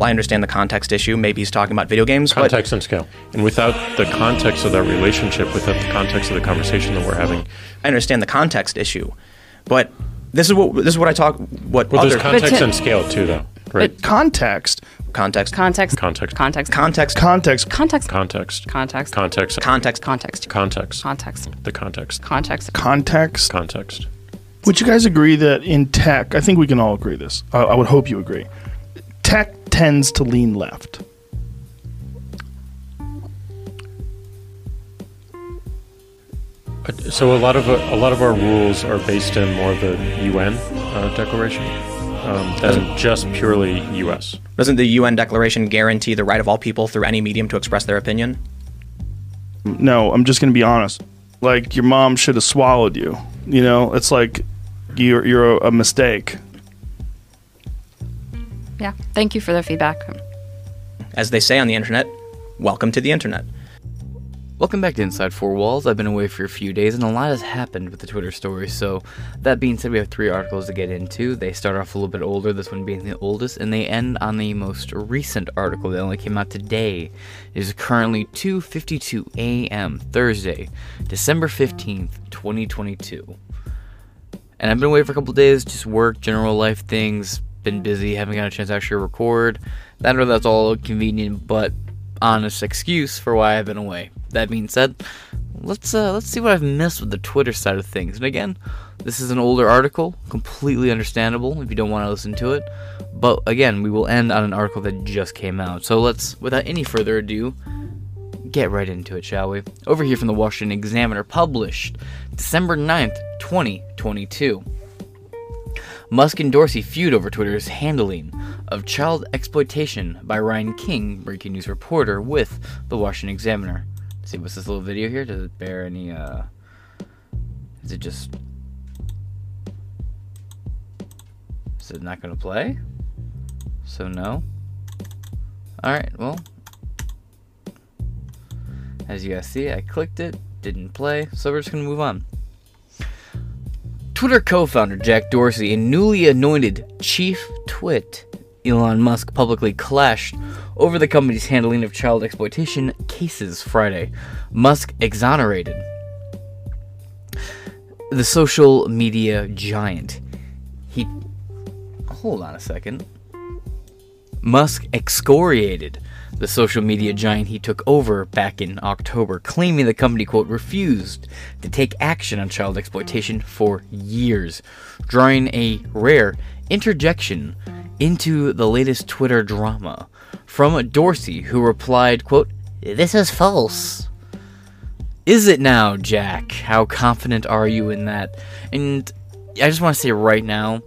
I understand the context issue. Maybe he's talking about video games. but- Context and scale. And without the context of that relationship, without the context of the conversation that we're having, I understand the context issue, but this is what this is what I talk. What well, other there's context Tim- and scale too, though. Right? Context. context, Context. Context. Context. context, Context. Context. context. Context. Context. Context and context. context, Context. Context. Context. The context. Context. Context. Context. Would you guys agree that in tech, I think we can all agree this. I, I would hope you agree. Tech tends to lean left. Uh, So a lot of uh, a lot of our rules are based in more of the UN uh, declaration um, than just purely U.S. Doesn't the UN Declaration guarantee the right of all people through any medium to express their opinion? No, I'm just going to be honest. Like your mom should have swallowed you. You know, it's like you're you're a, a mistake. Yeah. Thank you for the feedback. As they say on the internet, welcome to the internet. Welcome back to Inside Four Walls. I've been away for a few days and a lot has happened with the Twitter story. So, that being said, we have three articles to get into. They start off a little bit older, this one being the oldest, and they end on the most recent article that only came out today. It is currently 2:52 a.m. Thursday, December 15th, 2022. And I've been away for a couple days, just work, general life things, been busy, haven't got a chance to actually record. I know that's all convenient, but honest excuse for why I've been away. That being said, let's uh, let's see what I've missed with the Twitter side of things. And again, this is an older article, completely understandable if you don't want to listen to it. But again, we will end on an article that just came out. So let's, without any further ado, get right into it, shall we? Over here from the Washington Examiner, published December 9th, 2022. Musk and Dorsey feud over Twitter's handling of child exploitation by Ryan King, breaking news reporter with the Washington Examiner. see, what's this little video here? Does it bear any, uh. Is it just. Is it not gonna play? So, no. Alright, well. As you guys see, I clicked it, didn't play, so we're just gonna move on. Twitter co founder Jack Dorsey and newly anointed chief twit Elon Musk publicly clashed over the company's handling of child exploitation cases Friday. Musk exonerated the social media giant. He. Hold on a second. Musk excoriated the social media giant he took over back in October, claiming the company, quote, refused to take action on child exploitation for years, drawing a rare interjection into the latest Twitter drama from Dorsey, who replied, quote, This is false. Is it now, Jack? How confident are you in that? And I just want to say right now,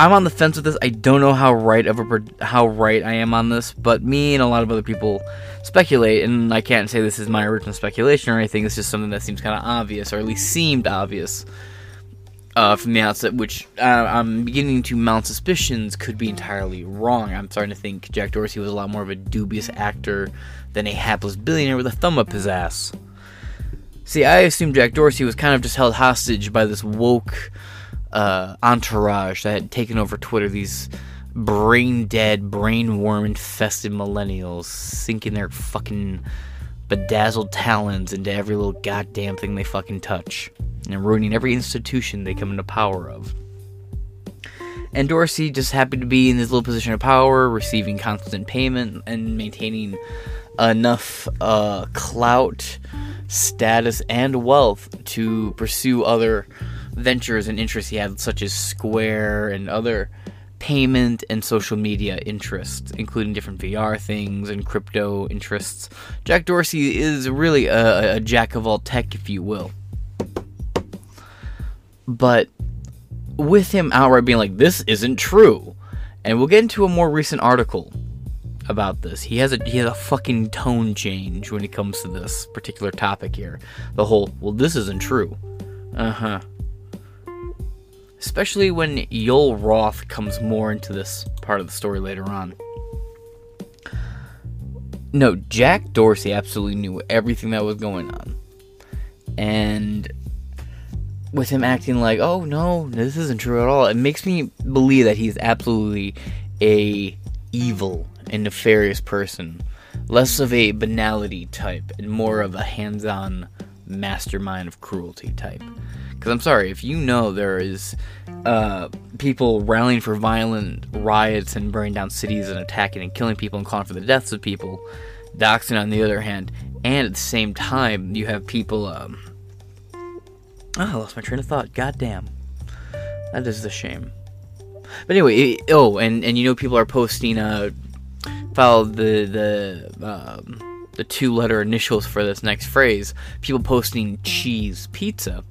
I'm on the fence with this. I don't know how right of a how right I am on this, but me and a lot of other people speculate, and I can't say this is my original speculation or anything. It's just something that seems kind of obvious, or at least seemed obvious uh, from the outset, which uh, I'm beginning to mount suspicions could be entirely wrong. I'm starting to think Jack Dorsey was a lot more of a dubious actor than a hapless billionaire with a thumb up his ass. See, I assumed Jack Dorsey was kind of just held hostage by this woke uh, entourage that had taken over Twitter. These brain dead, brain worm infested millennials sinking their fucking bedazzled talons into every little goddamn thing they fucking touch and ruining every institution they come into power of. And Dorsey just happened to be in this little position of power, receiving constant payment and maintaining enough uh, clout, status, and wealth to pursue other ventures and interests he had, such as Square and other payment and social media interests, including different VR things and crypto interests. Jack Dorsey is really a, a jack of all tech, if you will. But with him outright being like, this isn't true. And we'll get into a more recent article about this. He has a he has a fucking tone change when it comes to this particular topic here. The whole, well, this isn't true. Uh-huh. Especially when Yoel Roth comes more into this part of the story later on. No, Jack Dorsey absolutely knew everything that was going on. And with him acting like, oh no, this isn't true at all, it makes me believe that he's absolutely a evil and nefarious person, less of a banality type and more of a hands-on mastermind of cruelty type. Because I'm sorry, if you know there is uh, people rallying for violent riots and burning down cities and attacking and killing people and calling for the deaths of people, doxing on the other hand, and at the same time you have people. Um, oh, I lost my train of thought. Goddamn, that is a shame. But anyway, it, oh, and and you know people are posting uh, follow the the um, the two letter initials for this next phrase. People posting cheese pizza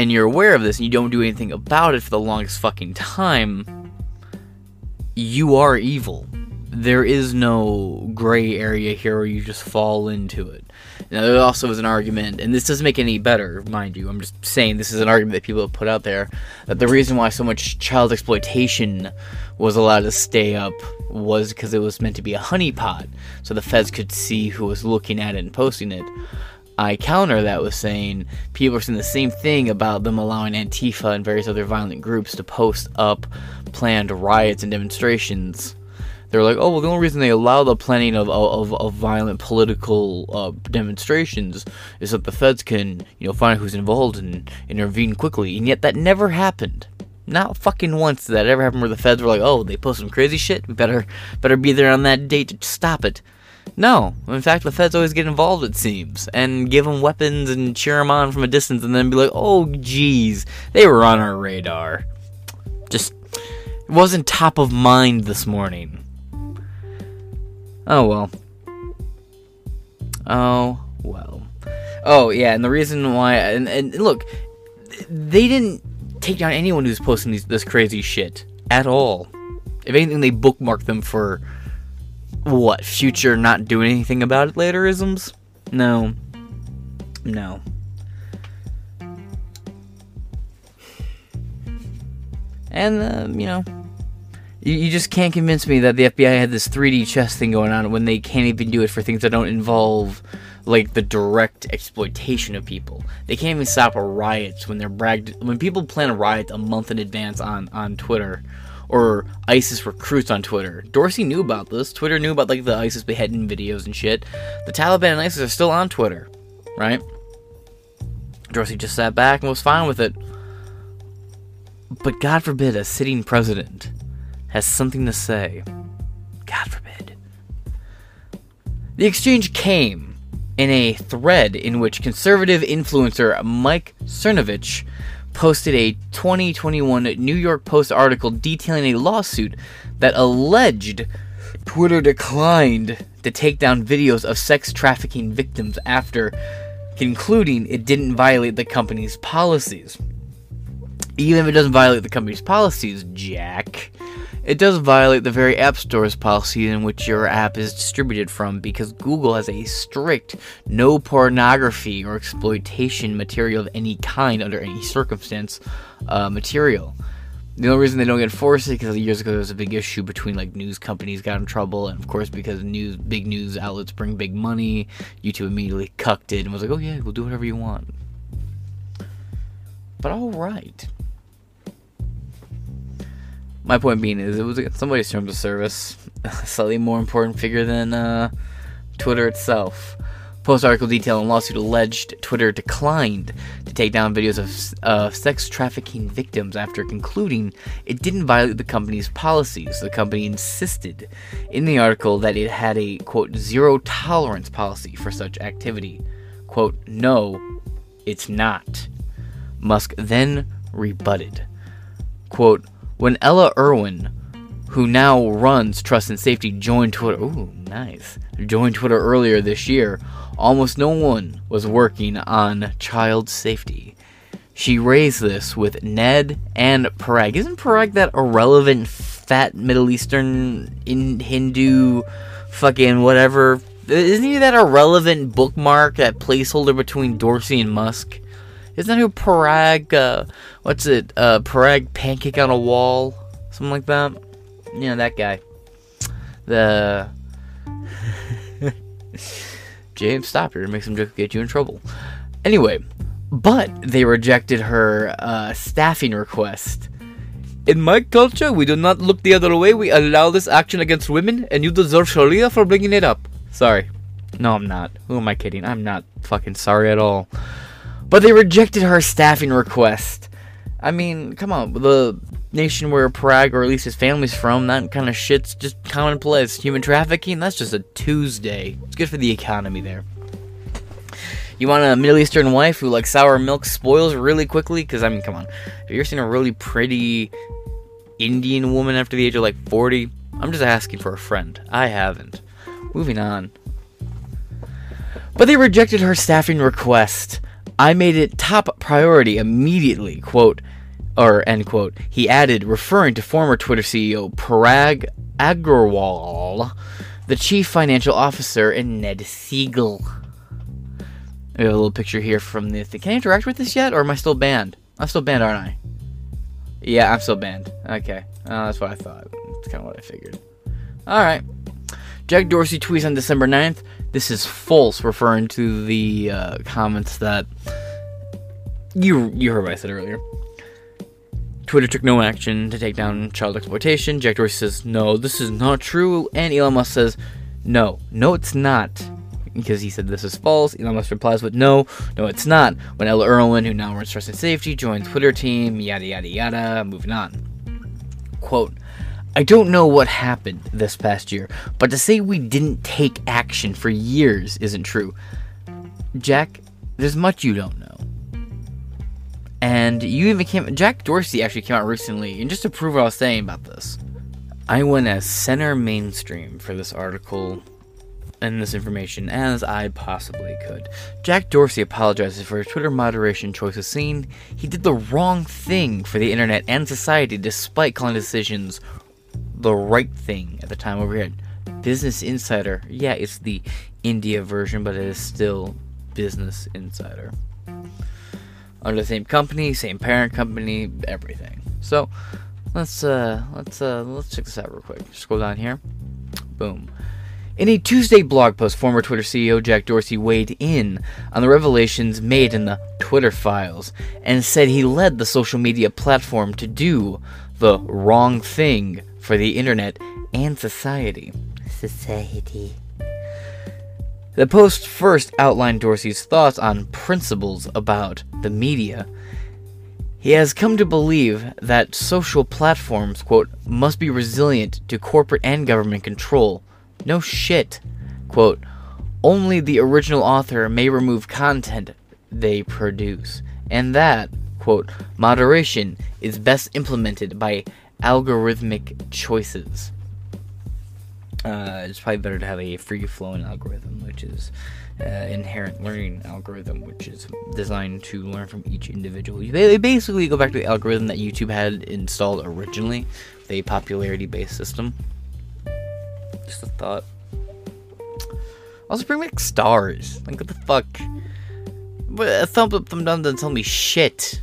and you're aware of this and you don't do anything about it for the longest fucking time, you are evil. There is no gray area here where you just fall into it. Now, there also is an argument, and this doesn't make any better, mind you. I'm just saying this is an argument that people have put out there that the reason why so much child exploitation was allowed to stay up was because it was meant to be a honeypot, so the feds could see who was looking at it and posting it. I counter that with saying people are saying the same thing about them allowing Antifa and various other violent groups to post up planned riots and demonstrations. They're like, oh, well, the only reason they allow the planning of, of, of violent political uh, demonstrations is that the feds can, you know, find out who's involved and intervene quickly. And yet that never happened. Not fucking once did that ever happen where the feds were like, oh, they post some crazy shit. We better better be there on that date to stop it. No, in fact, the feds always get involved, it seems, and give them weapons and cheer them on from a distance, and then be like, "Oh, geez, they were on our radar." Just it wasn't top of mind this morning. Oh well. Oh well. Oh yeah, and the reason why, and, and look, they didn't take down anyone who's posting these, this crazy shit at all. If anything, they bookmarked them for what future not doing anything about it laterisms? No, no. And uh, you know, you, you just can't convince me that the FBI had this 3D chess thing going on when they can't even do it for things that don't involve like the direct exploitation of people. They can't even stop a riots when they're bragged when people plan a riot a month in advance on on Twitter or ISIS recruits on Twitter. Dorsey knew about this. Twitter knew about like the ISIS beheading videos and shit. The Taliban and ISIS are still on Twitter, right? Dorsey just sat back and was fine with it. But God forbid a sitting president has something to say. God forbid. The exchange came in a thread in which conservative influencer Mike Cernovich posted a 2021 New York Post article detailing a lawsuit that alleged Twitter declined to take down videos of sex trafficking victims after concluding it didn't violate the company's policies. Even if it doesn't violate the company's policies, Jack, it does violate the very App Store's policy in which your app is distributed from because Google has a strict no pornography or exploitation material of any kind under any circumstance uh, material. The only reason they don't get enforced is because years ago there was a big issue between like news companies got in trouble, and of course because news big news outlets bring big money, YouTube immediately cucked it and was like, "Oh yeah, we'll do whatever you want." But all right. My point being is, it was somebody's terms of service, a slightly more important figure than uh, Twitter itself. Post article detail and lawsuit alleged Twitter declined to take down videos of uh, sex trafficking victims after concluding it didn't violate the company's policies. The company insisted in the article that it had a quote zero tolerance policy for such activity. Quote, no, it's not. Musk then rebutted. Quote, when Ella Irwin, who now runs Trust and Safety, joined Twitter, ooh, nice, joined Twitter earlier this year, almost no one was working on child safety. She raised this with Ned and Parag. Isn't Parag that irrelevant, fat Middle Eastern in Hindu, fucking whatever? Isn't he that irrelevant bookmark, that placeholder between Dorsey and Musk? Isn't that who Parag? Uh, what's it? Uh, Parag pancake on a wall, something like that. You know that guy. The James, stop! You're make some joke get you in trouble. Anyway, but they rejected her uh, staffing request In my culture, we do not look the other way. We allow this action against women, and you deserve Sharia for bringing it up. Sorry. No, I'm not. Who am I kidding? I'm not fucking sorry at all. But they rejected her staffing request. I mean, come on. The nation where Parag, or at least his family's from, that kind of shit's just commonplace. Human trafficking, that's just a Tuesday. It's good for the economy there. You want a Middle Eastern wife who like sour milk spoils really quickly? Because, I mean, come on. Have you ever seen a really pretty Indian woman after the age of like 40? I'm just asking for a friend. I haven't. Moving on. But they rejected her staffing request. I made it top priority immediately, quote, or end quote. He added, referring to former Twitter CEO Parag Agrawal, the chief financial officer, and Ned Segal. We have a little picture here from the. Can I interact with this yet, or am I still banned? I'm still banned, aren't I? Yeah, I'm still banned. Okay, uh, that's what I thought. That's kind of what I figured. All right. Jack Dorsey tweets on December 9th. This is false, referring to the uh, comments that you you heard what I said earlier. Twitter took no action to take down child exploitation. Jack Dorsey says, no, this is not true. And Elon Musk says, no, no, it's not. Because he said this is false. Elon Musk replies with, no, no, it's not. When Ella Irwin, who now runs Trust and Safety, joins Twitter team, yada, yada, yada, moving on. Quote, I don't know what happened this past year, but to say we didn't take action for years isn't true. Jack, there's much you don't know. And you even came. Jack Dorsey actually came out recently, and just to prove what I was saying about this, I went as center mainstream for this article and this information as I possibly could. Jack Dorsey apologizes for his Twitter moderation choices, saying he did the wrong thing for the internet and society despite calling decisions the right thing at the time over here. Business Insider, yeah, it's the India version, but it is still Business Insider under the same company, same parent company, everything. So let's uh let's uh let's check this out real quick. Scroll down here. Boom. In a Tuesday blog post, former Twitter CEO Jack Dorsey weighed in on the revelations made in the Twitter files and said he led the social media platform to do the wrong thing for the internet and society. Society. The post first outlined Dorsey's thoughts on principles about the media. He has come to believe that social platforms, quote, must be resilient to corporate and government control. No shit. Quote, only the original author may remove content they produce. And that, quote, moderation is best implemented by algorithmic choices uh, it's probably better to have a free flowing algorithm, which is uh, inherent learning algorithm, which is designed to learn from each individual. They, basically go back to the algorithm that YouTube had installed originally, the popularity based system. Just a thought. Also, bring back stars. Like, what the fuck? But a thumb up, thumb down doesn't tell me shit.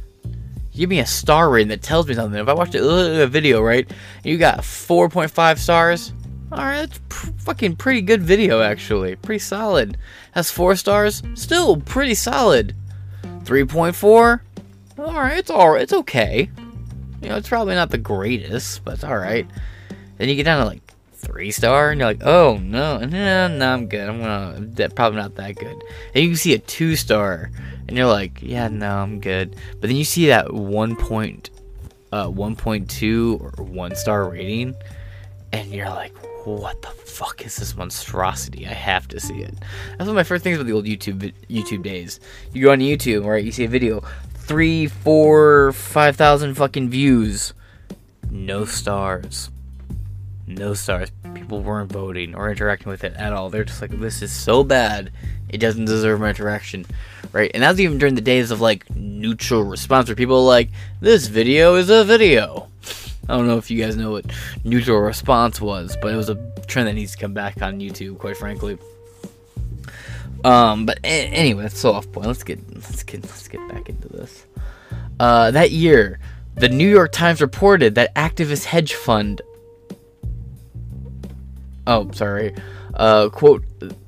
Give me a star rating that tells me something. If I watch a, a uh, video, right, you got 4.5 stars, Alright, that's pr- fucking pretty good video, actually. Pretty solid. Has four stars? Still pretty solid. 3.4? Alright, it's alright. It's okay. You know, it's probably not the greatest, but it's alright. Then you get down to like three star, and you're like, oh no, no, no, I'm good. I'm gonna probably not that good. And you see a two star, and you're like, yeah, no, I'm good. But then you see that one point, uh, 1.2 or one star rating, and you're like, what the fuck is this monstrosity? I have to see it. That's one of my first things with the old YouTube YouTube days. You go on YouTube, right? You see a video, three, four, five thousand fucking views, no stars, no stars. People weren't voting or interacting with it at all. They're just like, this is so bad, it doesn't deserve my interaction, right? And that was even during the days of like neutral response, where people like, this video is a video. I don't know if you guys know what neutral response was, but it was a trend that needs to come back on YouTube, quite frankly. Um, but a- anyway, that's so off point. Let's get let's get let's get back into this. Uh, that year, the New York Times reported that activist hedge fund. Oh, sorry. Uh, quote: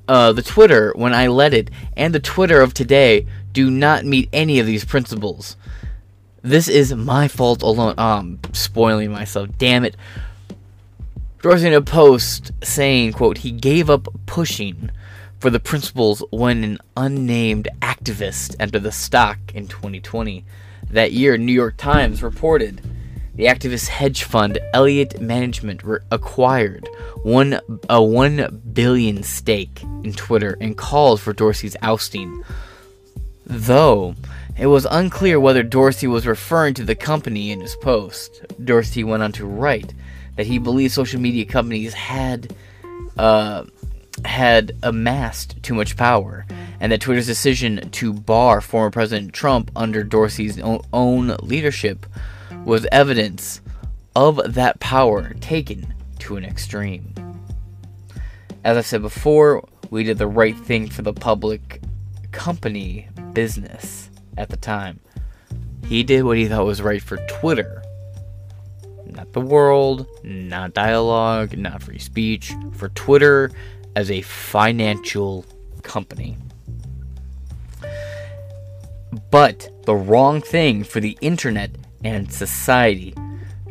uh, The Twitter when I led it, and the Twitter of today do not meet any of these principles. This is my fault alone. Oh, I'm spoiling myself. Damn it. Dorsey in a post saying, quote, he gave up pushing for the principles when an unnamed activist entered the stock in 2020. That year, New York Times reported the activist hedge fund Elliott Management re- acquired one a one billion stake in Twitter and called for Dorsey's ousting. Though it was unclear whether Dorsey was referring to the company in his post. Dorsey went on to write that he believed social media companies had uh, had amassed too much power, and that Twitter's decision to bar former President Trump under Dorsey's own leadership was evidence of that power taken to an extreme. As I said before, we did the right thing for the public company business at the time. He did what he thought was right for Twitter. Not the world, not dialogue, not free speech, for Twitter as a financial company. But the wrong thing for the internet and society,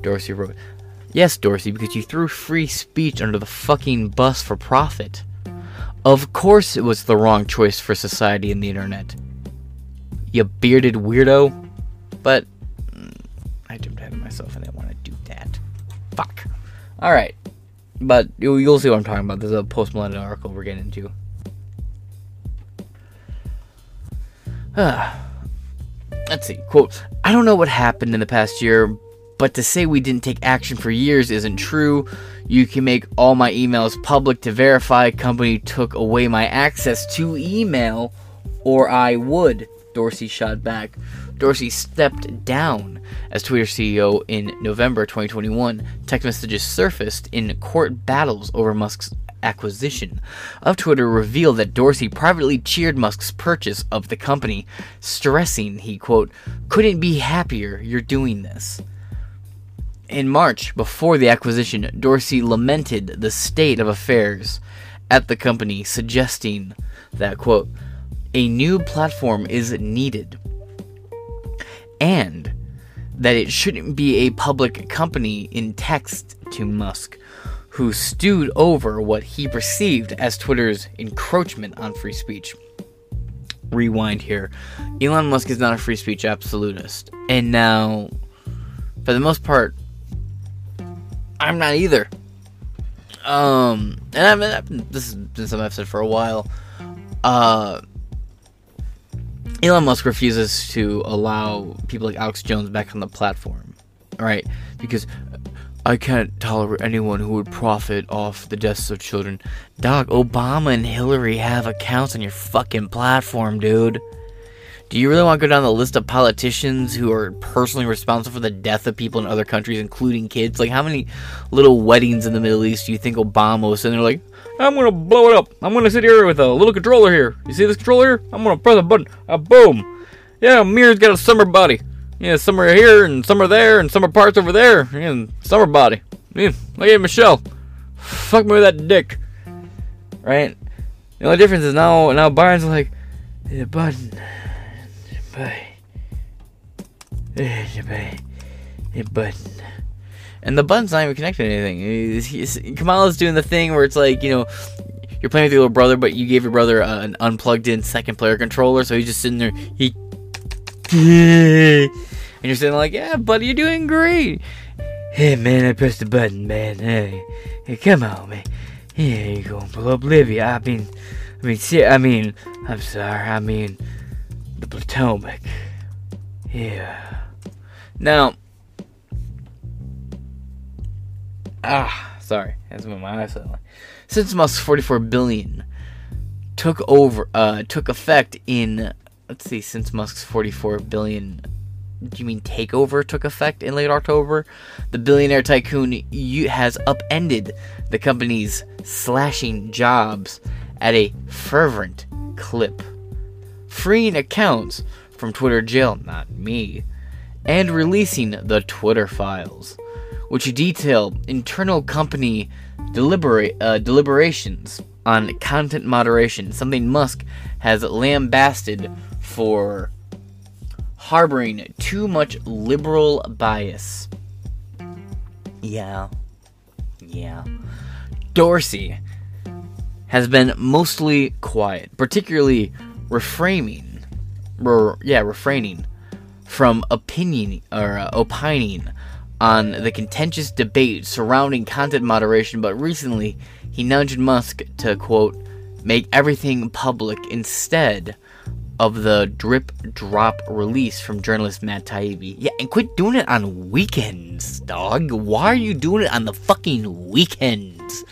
Dorsey wrote. Yes, Dorsey, because you threw free speech under the fucking bus for profit. Of course it was the wrong choice for society and the internet. You bearded weirdo. But mm, I jumped ahead of myself and I didn't want to do that. Fuck. Alright. But you- you'll see what I'm talking about. There's a post millennial article we're getting into. Let's see. Quote I don't know what happened in the past year, but to say we didn't take action for years isn't true. You can make all my emails public to verify company took away my access to email, or I would, Dorsey shot back. Dorsey stepped down as Twitter CEO in November 2021. Text messages surfaced in court battles over Musk's acquisition of Twitter revealed that Dorsey privately cheered Musk's purchase of the company, stressing he, quote, couldn't be happier you're doing this. In March, before the acquisition, Dorsey lamented the state of affairs at the company, suggesting that, quote, a new platform is needed and that it shouldn't be a public company in text to Musk, who stewed over what he perceived as Twitter's encroachment on free speech. Rewind here. Elon Musk is not a free speech absolutist. And now, for the most part, I'm not either. Um, and I've- this has been something I've said for a while. Uh, Elon Musk refuses to allow people like Alex Jones back on the platform, right? Because I can't tolerate anyone who would profit off the deaths of children. Dog, Obama and Hillary have accounts on your fucking platform, dude. Do you really want to go down the list of politicians who are personally responsible for the death of people in other countries, including kids? Like, how many little weddings in the Middle East do you think Obama was sitting there like, I'm gonna blow it up. I'm gonna sit here with a little controller here. You see this controller here? I'm gonna press a button. A boom. Yeah, Mir's got a summer body. Yeah, some are here and some are there and some are parts over there. And some are body. Yeah, look at Michelle. Fuck me with that dick. Right? The only difference is now now Byron's like, the button. The button. And the button's not even connected to anything. He's- he's- Kamala's doing the thing where it's like, you know, you're playing with your little brother, but you gave your brother an unplugged in second player controller, so he's just sitting there. He. and you're sitting like, yeah, buddy, you're doing great. Hey, man, I pressed the button, man. Hey, hey come on, man. Here you go, pull up Livia. I mean, I mean, see, I mean, I'm sorry. I mean, the Potomac. Yeah. Now, ah, sorry, that's when my eyes suddenly. Since Musk's 44 billion took over, uh, took effect in, let's see, since Musk's 44 billion, do you mean takeover took effect in late October? The billionaire tycoon has upended the company's slashing jobs at a fervent clip, freeing accounts from Twitter jail, not me, and releasing the Twitter files, which detail internal company uh, deliberations on content moderation, something Musk has lambasted for harboring too much liberal bias. Yeah. Yeah. Dorsey has been mostly quiet, particularly refraining, or, yeah, refraining from opinion or uh, opining on the contentious debate surrounding content moderation, but recently he nudged Musk to quote make everything public instead of the drip drop release from journalist Matt Taibbi. Yeah, and quit doing it on weekends, dog. Why are you doing it on the fucking weekends?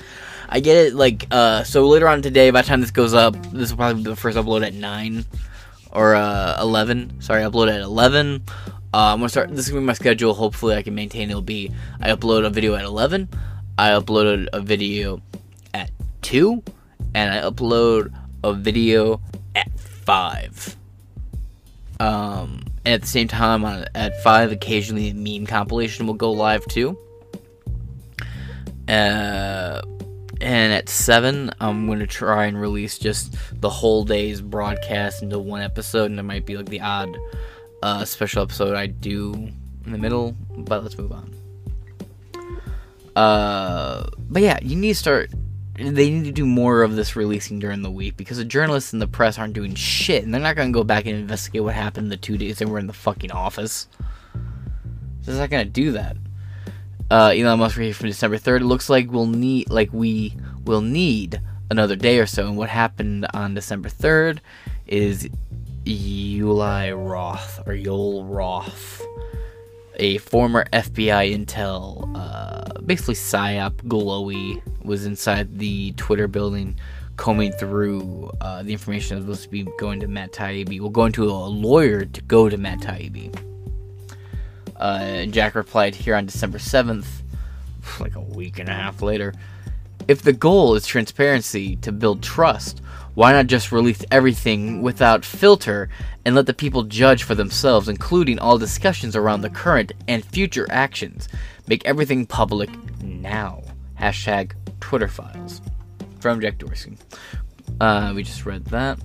I get it, like, uh, so later on today, by the time this goes up, this will probably be the first upload at 9 or uh, 11. Sorry, I upload at 11. Uh, I'm gonna start. This is gonna be my schedule. Hopefully, I can maintain. It'll be I upload a video at 11. I uploaded a video at 2, and I upload a video at 5. Um, and at the same time, on, at 5, occasionally a meme compilation will go live too. Uh, and at 7, I'm going to try and release just the whole day's broadcast into one episode, and there might be like the odd uh, special episode I do in the middle, but let's move on. Uh, but yeah, you need to start. They need to do more of this releasing during the week because the journalists and the press aren't doing shit, and they're not going to go back and investigate what happened the two days they were in the fucking office. They're not going to do that. Uh, Elon Musk here from December third. It looks like we'll need, like we will need another day or so. And what happened on December third is Uli Roth or Yoel Roth, a former FBI intel, uh, basically psyop glowy, was inside the Twitter building, combing through uh, the information that was supposed to be going to Matt Taibbi. Well, going to a lawyer to go to Matt Taibbi. Uh, Jack replied here on December 7th, like a week and a half later. If the goal is transparency to build trust, why not just release everything without filter and let the people judge for themselves, including all discussions around the current and future actions? Make everything public now. Hashtag Twitter files. From Jack Dorsey. Uh, we just read that.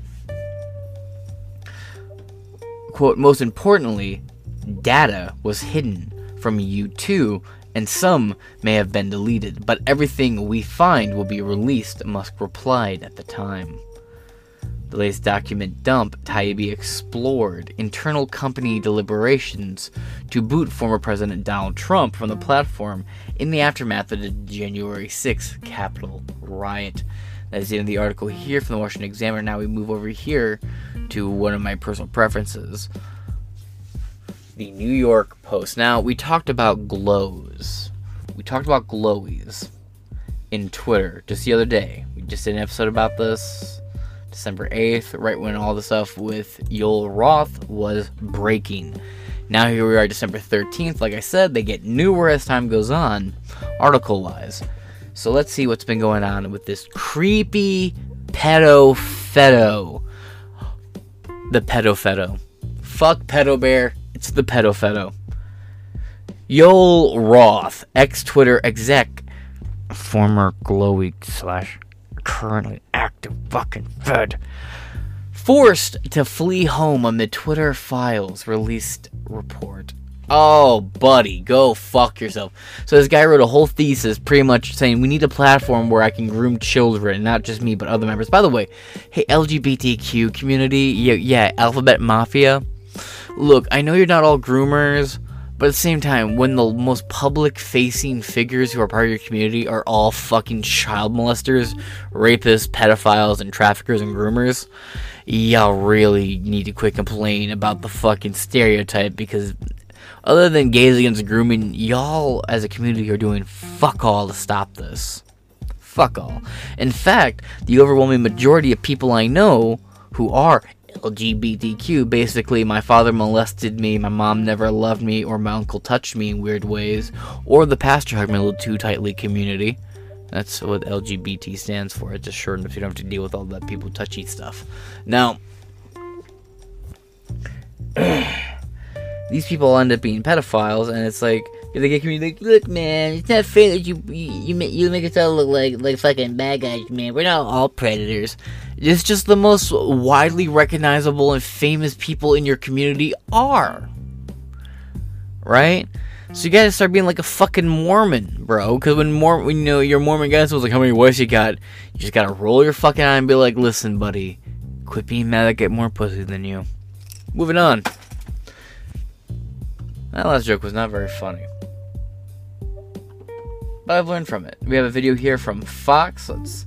Quote, most importantly, data was hidden from you too, and some may have been deleted, but everything we find will be released, Musk replied at the time. The latest document dump, Taibbi explored internal company deliberations to boot former President Donald Trump from the platform in the aftermath of the January 6th Capitol riot. That is the end of the article here from the Washington Examiner. Now we move over here to one of my personal preferences the New York Post. Now, we talked about glows. We talked about glowies in Twitter just the other day. We just did an episode about this December 8th, right when all the stuff with Yoel Roth was breaking. Now, here we are, December 13th. Like I said, they get newer as time goes on, article wise. So let's see what's been going on with this creepy pedo fedo. The pedo fedo. Fuck pedo bear. It's the pedo fedo. Yoel Roth, ex Twitter exec, former glowy slash currently active fucking fed, forced to flee home amid Twitter files released report. Oh, buddy, go fuck yourself. So this guy wrote a whole thesis pretty much saying we need a platform where I can groom children, not just me, but other members. By the way, hey, LGBTQ community, yeah, yeah Alphabet Mafia. Look, I know you're not all groomers, but at the same time, when the most public facing figures who are part of your community are all fucking child molesters, rapists, pedophiles, and traffickers and groomers, y'all really need to quit complaining about the fucking stereotype because other than gays against grooming, y'all as a community are doing fuck all to stop this. Fuck all. In fact, the overwhelming majority of people I know who are LGBTQ, basically, my father molested me, my mom never loved me, or my uncle touched me in weird ways, or the pastor hugged me a little too tightly community. That's what LGBT stands for. It's just short enough so you don't have to deal with all that people touchy stuff. Now, these people end up being pedophiles, and it's like The gay community, like, look, man, it's not fair that you you you make, you make us all look like like fucking bad guys, man. We're not all predators. It's just the most widely recognizable and famous people in your community are. Right? So you gotta start being like a fucking Mormon, bro. Because when Mor- when you know your Mormon guys was like, how many wives you got? You just gotta roll your fucking eye and be like, listen, buddy, quit being mad I get more pussy than you. Moving on. That last joke was not very funny. But I've learned from it. We have a video here from Fox. Let's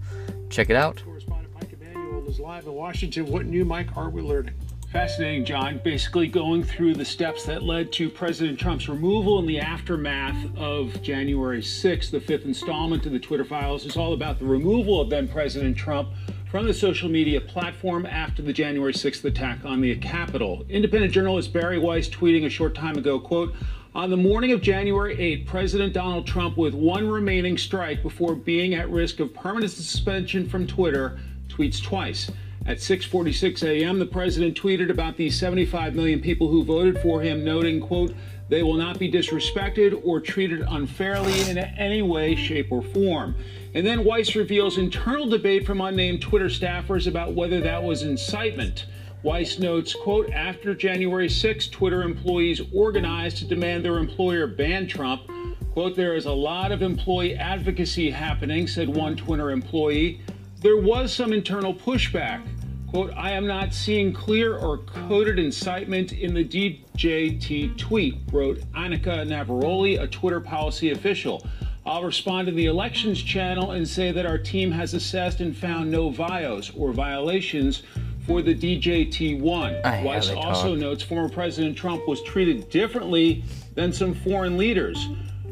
check it out. Correspondent Mike Emanuel is live in Washington. What new, Mike, are we learning? Fascinating, John. Basically, going through the steps that led to President Trump's removal in the aftermath of January 6th. The fifth installment of the Twitter files is all about the removal of then President Trump from the social media platform after the January 6th attack on the Capitol. Independent journalist Bari Weiss tweeting a short time ago, quote, on the morning of January 8, President Donald Trump, with one remaining strike before being at risk of permanent suspension from Twitter, tweets twice. At 6:46 a.m., the president tweeted about the 75 million people who voted for him, noting, quote, they will not be disrespected or treated unfairly in any way, shape, or form. And then Weiss reveals internal debate from unnamed Twitter staffers about whether that was incitement. Weiss notes, quote, after January 6, Twitter employees organized to demand their employer ban Trump. Quote, there is a lot of employee advocacy happening, said one Twitter employee. There was some internal pushback. Quote, I am not seeing clear or coded incitement in the DJT tweet, wrote Annika Navaroli, a Twitter policy official. I'll respond in the elections channel and say that our team has assessed and found no vios or violations for the DJT1. I Weiss also talk. notes former President Trump was treated differently than some foreign leaders.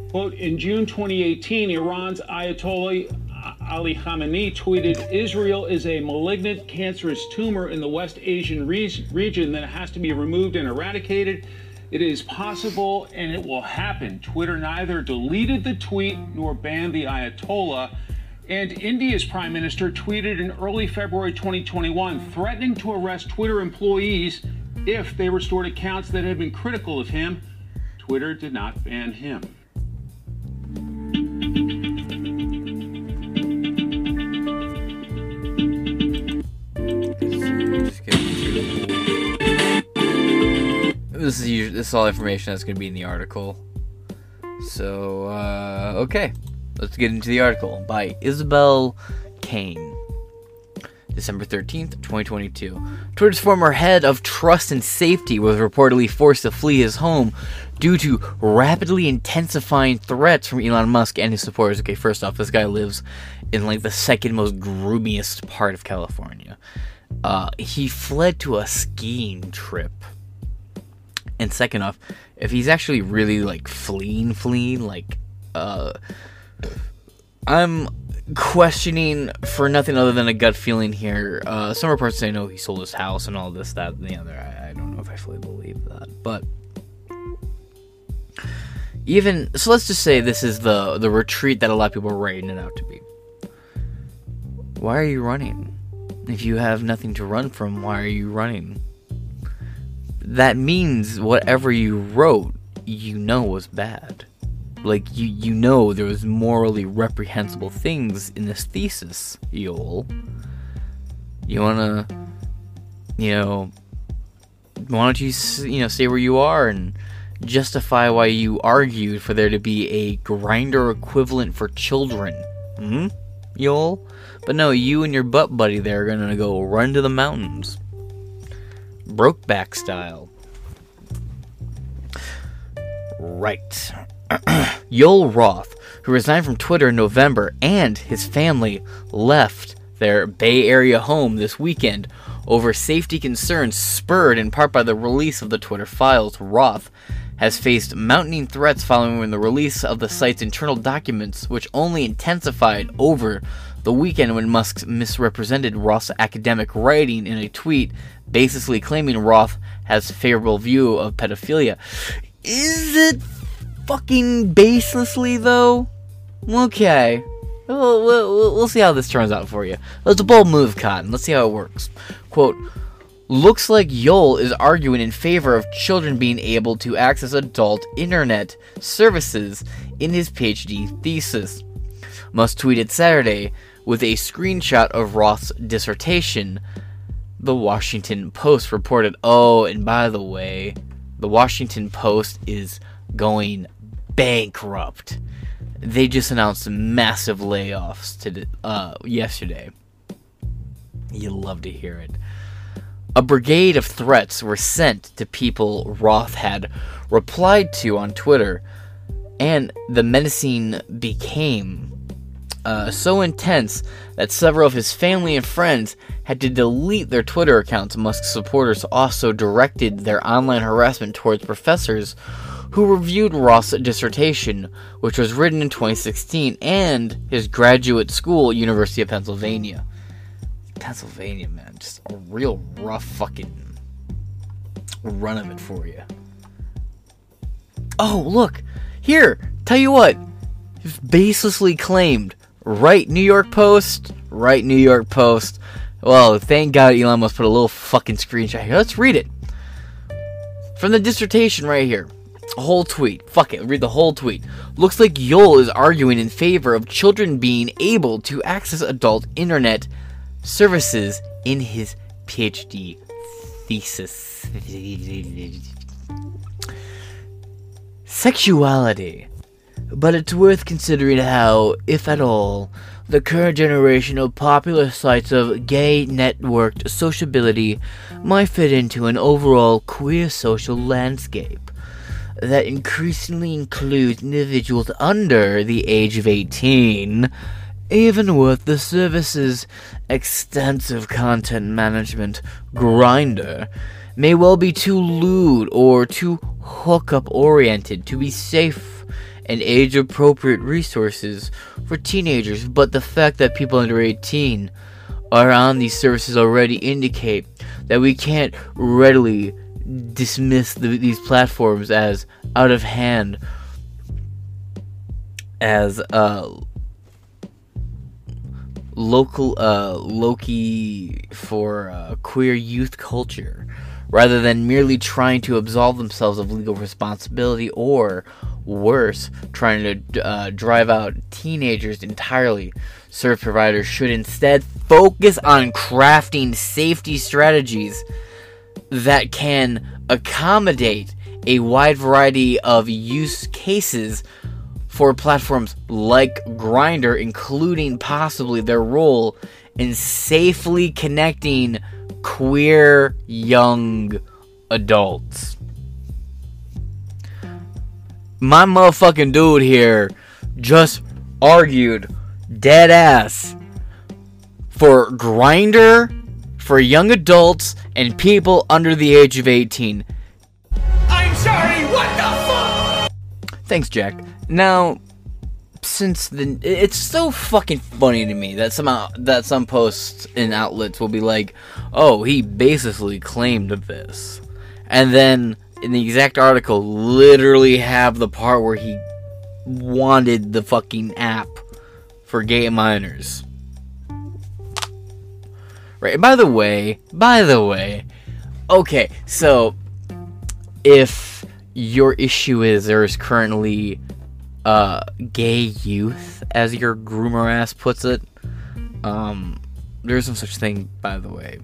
Quote, in June 2018, Iran's Ayatollah Ali Khamenei tweeted, Israel is a malignant cancerous tumor in the West Asian re- region that has to be removed and eradicated. It is possible and it will happen. Twitter neither deleted the tweet nor banned the Ayatollah. And India's prime minister tweeted in early February 2021 threatening to arrest Twitter employees if they restored accounts that had been critical of him. Twitter did not ban him. This is this is all information that's going to be in the article. So uh, okay, let's get into the article by Isabel Kane. December 13th, 2022. Twitter's former head of trust and safety was reportedly forced to flee his home due to rapidly intensifying threats from Elon Musk and his supporters. Okay, first off, this guy lives in like the second most groomiest part of California. Uh, he fled to a skiing trip. And second off, if he's actually really like fleeing, fleeing, like, uh, I'm questioning for nothing other than a gut feeling here. Uh, some reports say no, he sold his house and all this, that, and the other. I, I don't know if I fully believe that, but even so, let's just say this is the the retreat that a lot of people are writing it out to be. Why are you running? If you have nothing to run from, why are you running? That means whatever you wrote, you know was bad like you you know there was morally reprehensible things in this thesis, Yoel. You wanna, you know, why don't you you know stay where you are and justify why you argued for there to be a Grindr equivalent for children, hmm, Yoel? But no, you and your butt buddy there are gonna go run to the mountains, Brokeback style. Right. Yoel Roth, who resigned from Twitter in November, and his family left their Bay Area home this weekend over safety concerns spurred in part by the release of the Twitter files. Roth has faced mounting threats following the release of the site's internal documents, which only intensified over the weekend when Musk misrepresented Roth's academic writing in a tweet, basically claiming Roth has a favorable view of pedophilia. Is it fucking baselessly though? Okay. We'll, we'll, we'll see how this turns out for you. It's a bold move, Cotton. Let's see how it works. Quote, Looks like Yoel is arguing in favor of children being able to access adult internet services in his PhD thesis. Musk tweeted Saturday with a screenshot of Roth's dissertation. The Washington Post reported, oh, and by the way, the Washington Post is going bankrupt. They just announced massive layoffs to uh, yesterday. You love to hear it. A brigade of threats were sent to people Roth had replied to on Twitter, and the menacing became uh, so intense that several of his family and friends had to delete their Twitter accounts. Musk supporters also directed their online harassment towards professors who reviewed Roth's dissertation, which was written in 2016, and his graduate school, University of Pennsylvania. Pennsylvania, man, just a real rough fucking run of it for you. Oh, look, here, tell you what, baselessly claimed Right, New York Post. Right, New York Post. Well, thank God Elon Musk put a little fucking screenshot here. Let's read it. From the dissertation right here. Whole tweet. Fuck it, read the whole tweet. Looks like Yoel is arguing in favor of children being able to access adult internet services in his PhD thesis. Sexuality but it's worth considering how, if at all, the current generation of popular sites of gay networked sociability might fit into an overall queer social landscape that increasingly includes individuals under the age of 18, even with the service's extensive content management Grindr, may well be too lewd or too hookup oriented to be safe and age appropriate resources for teenagers, but the fact that people under 18 are on these services already indicate that we can't readily dismiss the, these platforms as out of hand as uh, local uh, Loki for uh, queer youth culture rather than merely trying to absolve themselves of legal responsibility or worse, trying to uh, drive out teenagers entirely. Service providers should instead focus on crafting safety strategies that can accommodate a wide variety of use cases for platforms like Grindr, including possibly their role in safely connecting queer young adults. My motherfucking dude here just argued dead ass for Grindr for young adults and people under the age of 18. I'm sorry, what the fuck? Thanks, Jack. Now, since the it's so fucking funny to me that some uh, that some posts and outlets will be like, "Oh, he basically claimed this," and then in the exact article, literally have the part where he wanted the fucking app for gay minors. Right. And by the way, by the way, okay, so if your issue is there is currently uh, gay youth, as your groomer ass puts it. Um, there's no such thing, by the way.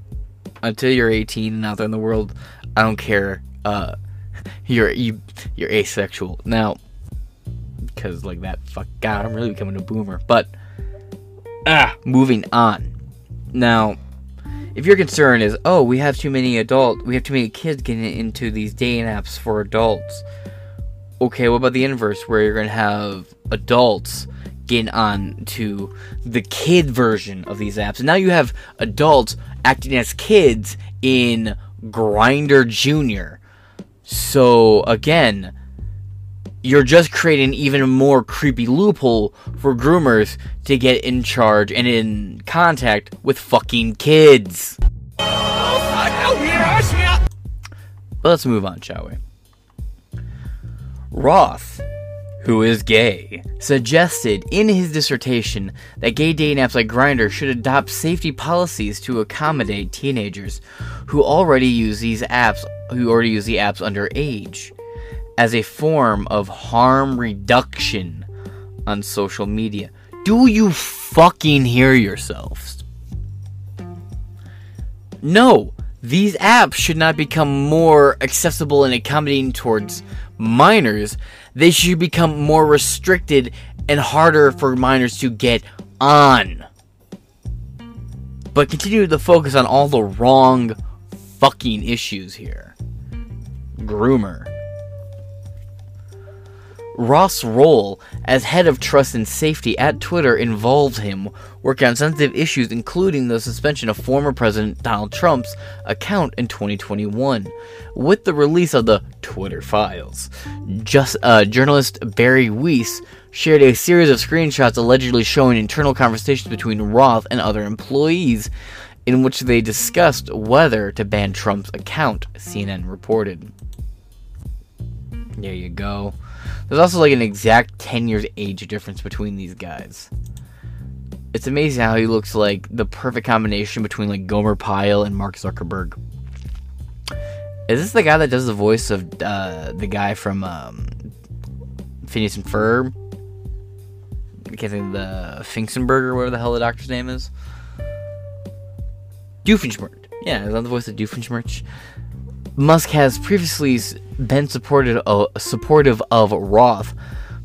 Until you're 18 and out there in the world, I don't care. Uh, you're you you're asexual now, because like that. Fuck God, I'm really becoming a boomer. But ah, moving on. Now, if your concern is, oh, we have too many adult, we have too many kids getting into these dating apps for adults okay, what about the inverse where you're to have adults getting on to the kid version of these apps? And now you have adults acting as kids in Grindr Junior. So again, you're just creating even more creepy loophole for groomers to get in charge and in contact with fucking kids. But let's move on, shall we? Roth who is gay, suggested in his dissertation that gay dating apps like Grindr should adopt safety policies to accommodate teenagers who already use these apps who already use the apps underage as a form of harm reduction on social media. Do you fucking hear yourselves? No, these apps should not become more accessible and accommodating towards minors. They should become more restricted and harder for minors to get on. But continue to focus on all the wrong fucking issues here. Groomer. Roth's role as head of trust and safety at Twitter involved him working on sensitive issues, including the suspension of former President Donald Trump's account in 2021. With the release of the Twitter files, just uh, journalist Bari Weiss shared a series of screenshots allegedly showing internal conversations between Roth and other employees, in which they discussed whether to ban Trump's account. CNN reported. There you go. There's also like an exact 10 years age difference between these guys. It's amazing how he looks like the perfect combination between like Gomer Pyle and Mark Zuckerberg. Is this the guy that does the voice of uh, the guy from um, Phineas and Ferb? I can't think the Finkenberger, whatever the hell the doctor's name is. Doofenshmirtz. Yeah, is that the voice of Doofenshmirtz? Musk has previously been supported, uh, supportive of Roth,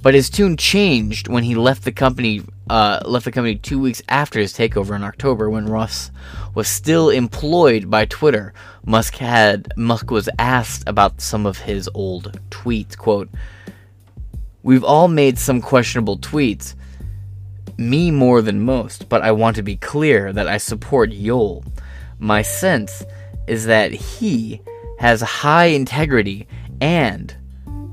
but his tune changed when he left the company. Uh, left the company two weeks after his takeover in October, when Roth was still employed by Twitter. Musk had Musk was asked about some of his old tweets. "Quote: We've all made some questionable tweets, me more than most, but I want to be clear that I support Yoel. My sense is that he." has high integrity, and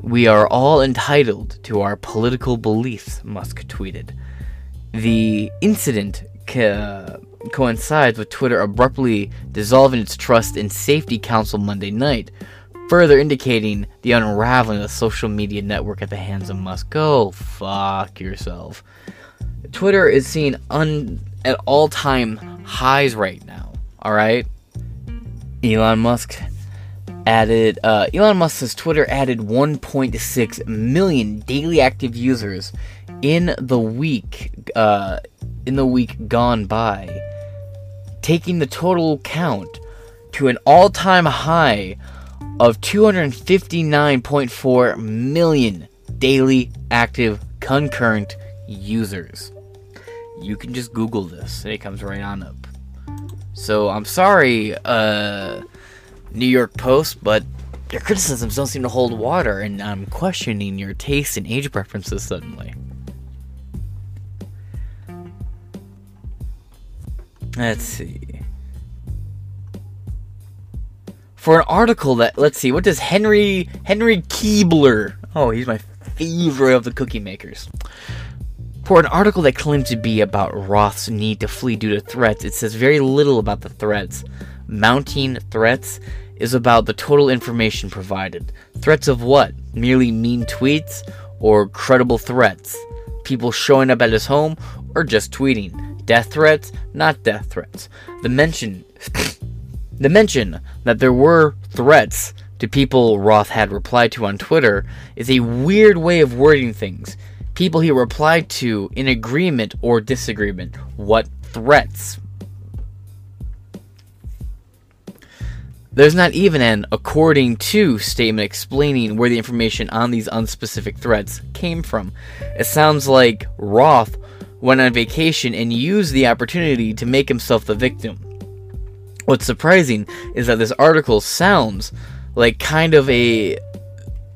we are all entitled to our political beliefs, Musk tweeted. The incident co- coincides with Twitter abruptly dissolving its Trust and Safety Council Monday night, further indicating the unraveling of the social media network at the hands of Musk. Go fuck yourself. Twitter is seeing un- at all time highs right now, alright? Elon Musk added uh, Elon Musk's Twitter added 1.6 million daily active users in the week uh, in the week gone by, taking the total count to an all-time high of 259.4 million daily active concurrent users. You can just Google this, and it comes right on up. So I'm sorry, uh, New York Post, but your criticisms don't seem to hold water, and I'm questioning your taste and age preferences suddenly. Let's see. For an article that let's see, what does Henry Henry Keebler? Oh, he's my favorite of the cookie makers. For an article that claimed to be about Roth's need to flee due to threats, it says very little about the threats. Mounting threats is about the total information provided. Threats of what? Merely mean tweets or credible threats? People showing up at his home or just tweeting? Death threats? Not death threats. The mention the mention that there were threats to people Roth had replied to on Twitter is a weird way of wording things. People he replied to in agreement or disagreement. What threats? There's not even an according to statement explaining where the information on these unspecific threats came from. It sounds like Roth went on vacation and used the opportunity to make himself the victim. What's surprising is that this article sounds like kind of a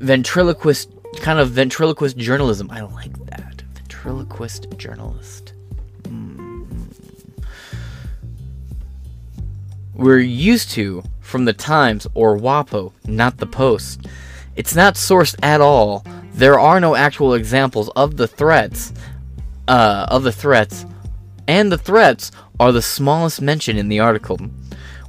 ventriloquist kind of ventriloquist journalism. I like that. Ventriloquist journalist. Hmm. we're used to from the Times or WAPO, not the Post. It's not sourced at all. There are no actual examples of the threats, uh, of the threats, and the threats are the smallest mention in the article,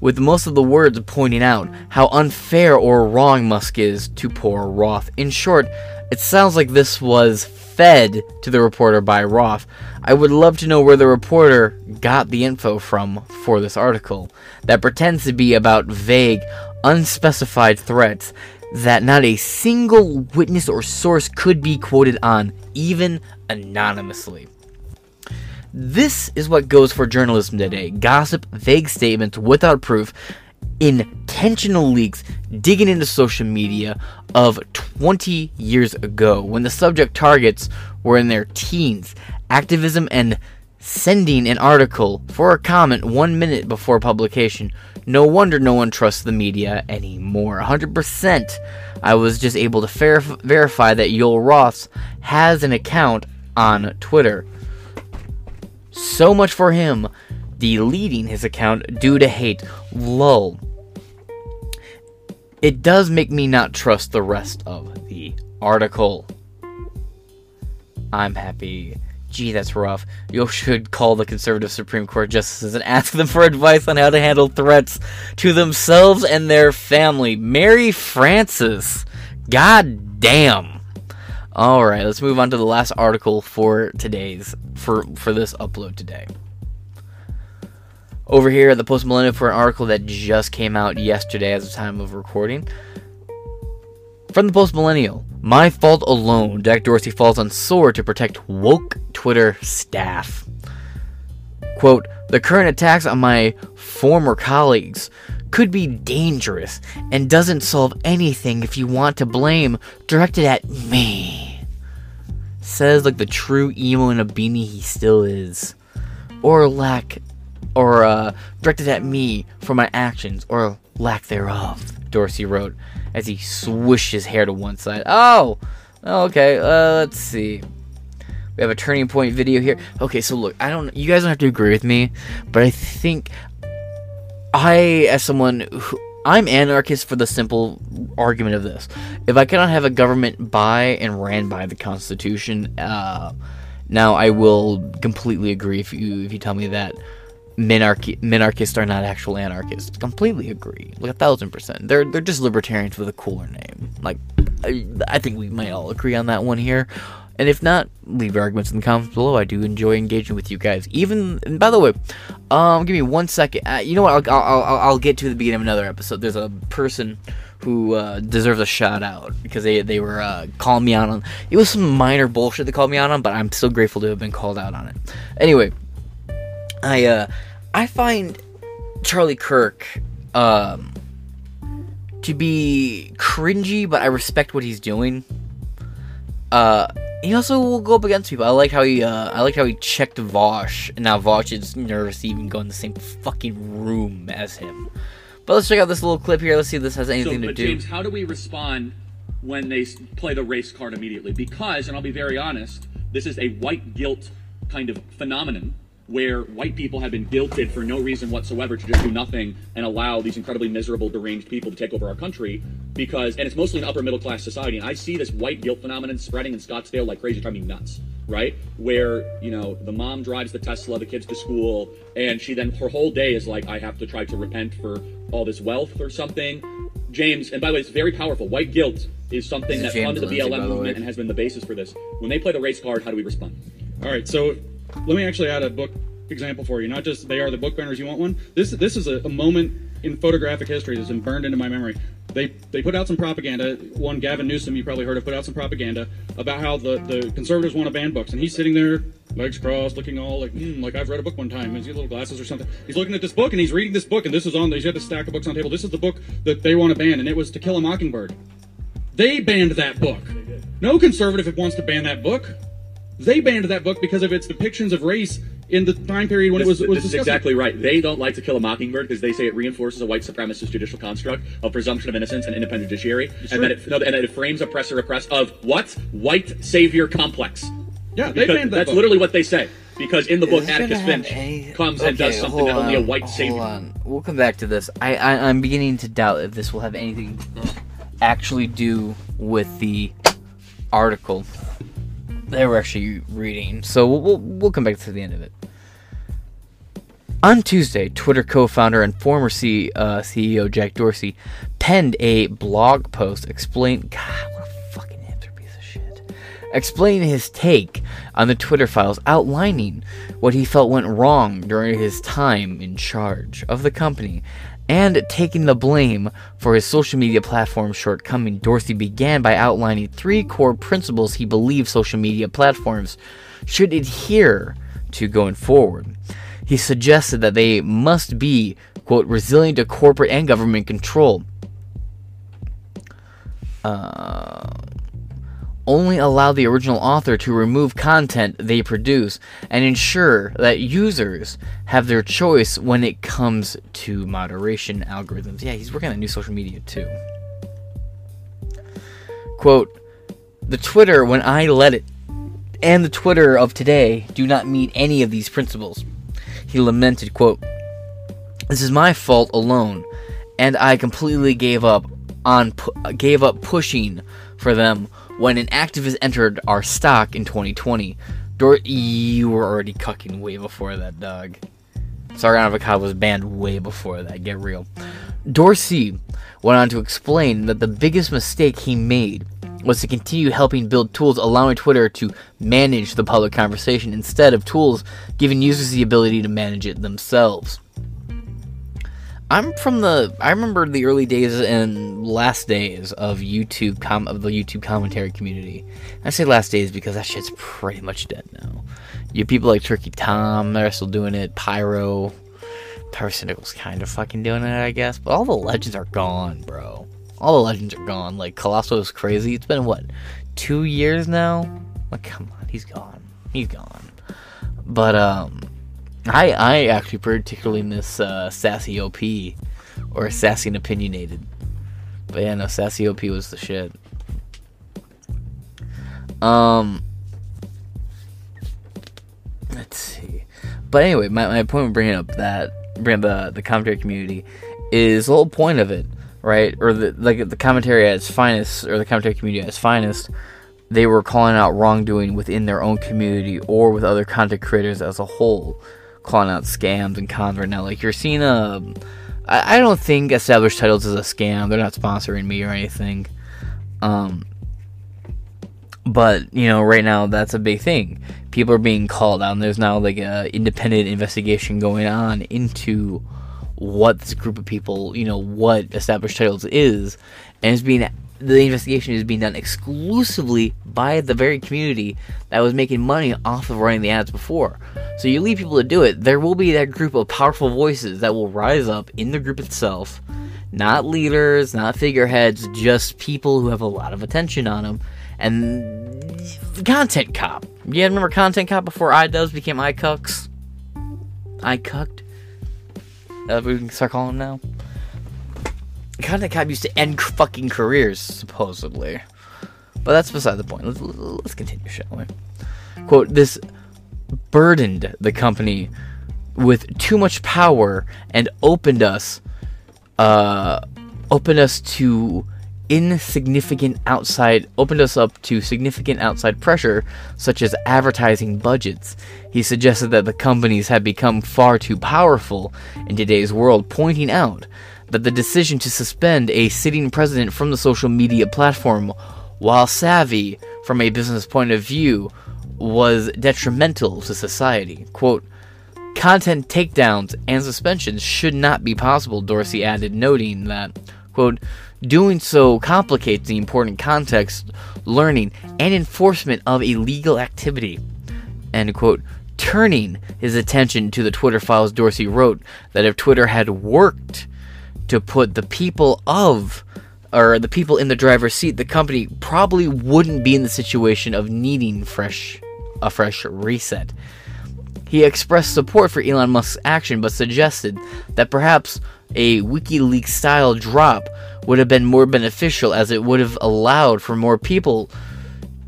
with most of the words pointing out how unfair or wrong Musk is to poor Roth. In short, It sounds like this was fed to the reporter by Roth. I would love to know where the reporter got the info from for this article that pretends to be about vague, unspecified threats that not a single witness or source could be quoted on, even anonymously. This is what goes for journalism today gossip, vague statements without proof, intentional leaks digging into social media of 20 years ago when the subject targets were in their teens. Activism and sending an article for a comment one minute before publication. No wonder no one trusts the media anymore. 100%. I was just able to verif- verify that Yoel Roths has an account on Twitter. So much for him deleting his account due to hate. Lol. It does make me not trust the rest of the article. I'm happy. Gee, that's rough. You should call the conservative Supreme Court justices and ask them for advice on how to handle threats to themselves and their family. Mary Frances. God damn. All right, let's move on to the last article for today's for for this upload today. Over here at the Post Millennial for an article that just came out yesterday as the time of recording. From the Post Millennial, my fault alone. Jack Dorsey falls on sword to protect woke Twitter staff. Quote: The current attacks on my former colleagues could be dangerous and doesn't solve anything if you want to blame directed at me. Says like the true emo in a beanie he still is. Or lack or uh, directed at me for my actions or lack thereof, Dorsey wrote as he swished his hair to one side. Oh, okay, uh, let's see. We have a turning point video here. Okay, so look, I don't, you guys don't have to agree with me, but I think I, as someone who, I'm anarchist for the simple argument of this. If I cannot have a government by and ran by the Constitution, uh, now I will completely agree if you if you tell me that minarchi- minarchists are not actual anarchists. Completely agree, like a thousand percent. They're they're just libertarians with a cooler name. Like I, I think we might all agree on that one here. And if not, leave your arguments in the comments below. I do enjoy engaging with you guys. Even, and by the way, um, give me one second. Uh, you know what? I'll, I'll, I'll, I'll get to the beginning of another episode. There's a person who uh, deserves a shout out because they they were uh, calling me out on. It was some minor bullshit they called me out on, but I'm still grateful to have been called out on it. Anyway, I uh, I find Charlie Kirk um, to be cringy, but I respect what he's doing. Uh, he also will go up against people. I like how he uh, I like how he checked Vaush, and now Vaush is nervous to even go in the same fucking room as him. But let's check out this little clip here. Let's see if this has anything so, to but do. James, how do we respond when they play the race card immediately? Because, and I'll be very honest, this is a white guilt kind of phenomenon where white people have been guilted for no reason whatsoever to just do nothing and allow these incredibly miserable, deranged people to take over our country. Because, and it's mostly an upper middle class society, and I see this white guilt phenomenon spreading in Scottsdale like crazy, driving me nuts. Right? Where, you know, the mom drives the Tesla, the kids to school, and she then, her whole day is like, I have to try to repent for all this wealth or something. James, and by the way, it's very powerful. White guilt is something is that James funded the Lindsay, BLM by the movement and has been the basis for this. When they play the race card, how do we respond? All right, so let me actually add a book example for you. Not just they are the book banners. You want one? This this is a, a moment in photographic history that's been burned into my memory. They they put out some propaganda. One Gavin Newsom, you probably heard of, put out some propaganda about how the, the conservatives want to ban books, and he's sitting there, legs crossed, looking all like mm, like I've read a book one time. Is got little glasses or something. He's looking at this book and he's reading this book, and this is on. He's got this stack of books on the table. This is the book that they want to ban, and it was To Kill a Mockingbird. They banned that book. No conservative wants to ban that book. They banned that book because of its depictions of race in the time period when This, it was, was this is exactly right. They don't like to kill a mockingbird because they say it reinforces a white supremacist judicial construct of presumption of innocence and independent judiciary, and that it no, and that it frames oppressor oppressed of what white savior complex. Yeah, they banned that that's book. literally what they say. Because in the book, Is this Atticus Finch any- comes and does something that only a white hold savior. on. We'll come back to this. I, I I'm beginning to doubt if this will have anything to actually do with the article they were actually reading. So we'll we'll, come back to the end of it. On Tuesday, Twitter co-founder and former C, uh, CEO Jack Dorsey penned a blog post explaining. God, what a fucking hipster piece of shit. explaining his take on the Twitter files, outlining what he felt went wrong during his time in charge of the company, and taking the blame for his social media platform's shortcoming. Dorsey began by outlining three core principles he believes social media platforms should adhere to going forward. He suggested that they must be, quote, resilient to corporate and government control. Uh, only allow the original author to remove content they produce and ensure that users have their choice when it comes to moderation algorithms. Yeah, he's working on new social media too. Quote, the Twitter when I let it and the Twitter of today do not meet any of these principles. He lamented, quote, This is my fault alone, and I completely gave up on pu- gave up pushing for them when an activist entered our stock in 2020. Dor- you were already cucking way before that, dog. Sorry, Avocado was banned way before that. Get real. Dorsey went on to explain that the biggest mistake he made was to continue helping build tools allowing Twitter to manage the public conversation instead of tools giving users the ability to manage it themselves. I'm from the I remember the early days and last days of YouTube com- of the YouTube commentary community. I say last days because that shit's pretty much dead now. You people like Turkey Tom, they're still doing it. Pyro, Pyrocynical's kind of fucking doing it, I guess. But all the legends are gone, bro. All the legends are gone. Like Colosso is crazy. It's been what two years now. Like come on, he's gone. He's gone. But um. I I actually particularly miss uh, Sassy OP or Sassy and Opinionated. But yeah, no, Sassy OP was the shit. Um, let's see. But anyway, my, my point of bringing up that bringing the the commentary community is the whole point of it, right? Or the like the commentary at its finest, or the commentary community at its finest. They were calling out wrongdoing within their own community or with other content creators as a whole calling out scams and cons right now. Like you're seeing a, I, I don't think established titles is a scam. They're not sponsoring me or anything. Um, but you know, right now that's a big thing. People are being called out, and there's now like a independent investigation going on into what this group of people, you know, what established titles is, and it's being the investigation is being done exclusively by the very community that was making money off of running the ads before. So you leave people to do it, there will be that group of powerful voices that will rise up in the group itself. Not leaders, not figureheads, just people who have a lot of attention on them. And content cop. You remember content cop before iDubbbz became iCucks? iCucked? That we can start calling them now? Content Cop used to end fucking careers, supposedly. But that's beside the point. Let's, let's continue, shall we? Quote, this burdened the company with too much power and opened us, uh, opened us to insignificant outside, opened us up to significant outside pressure, such as advertising budgets. He suggested that the companies had become far too powerful in today's world, pointing out that the decision to suspend a sitting president from the social media platform, while savvy from a business point of view, was detrimental to society. Quote, Content takedowns and suspensions should not be possible, Dorsey added, noting that, quote, doing so complicates the important context, learning, and enforcement of illegal activity. End quote. Turning his attention to the Twitter files, Dorsey wrote that if Twitter had worked to put the people of or the people in the driver's seat, the company probably wouldn't be in the situation of needing fresh a fresh reset. He expressed support for Elon Musk's action, but suggested that perhaps a WikiLeaks style drop would have been more beneficial as it would have allowed for more people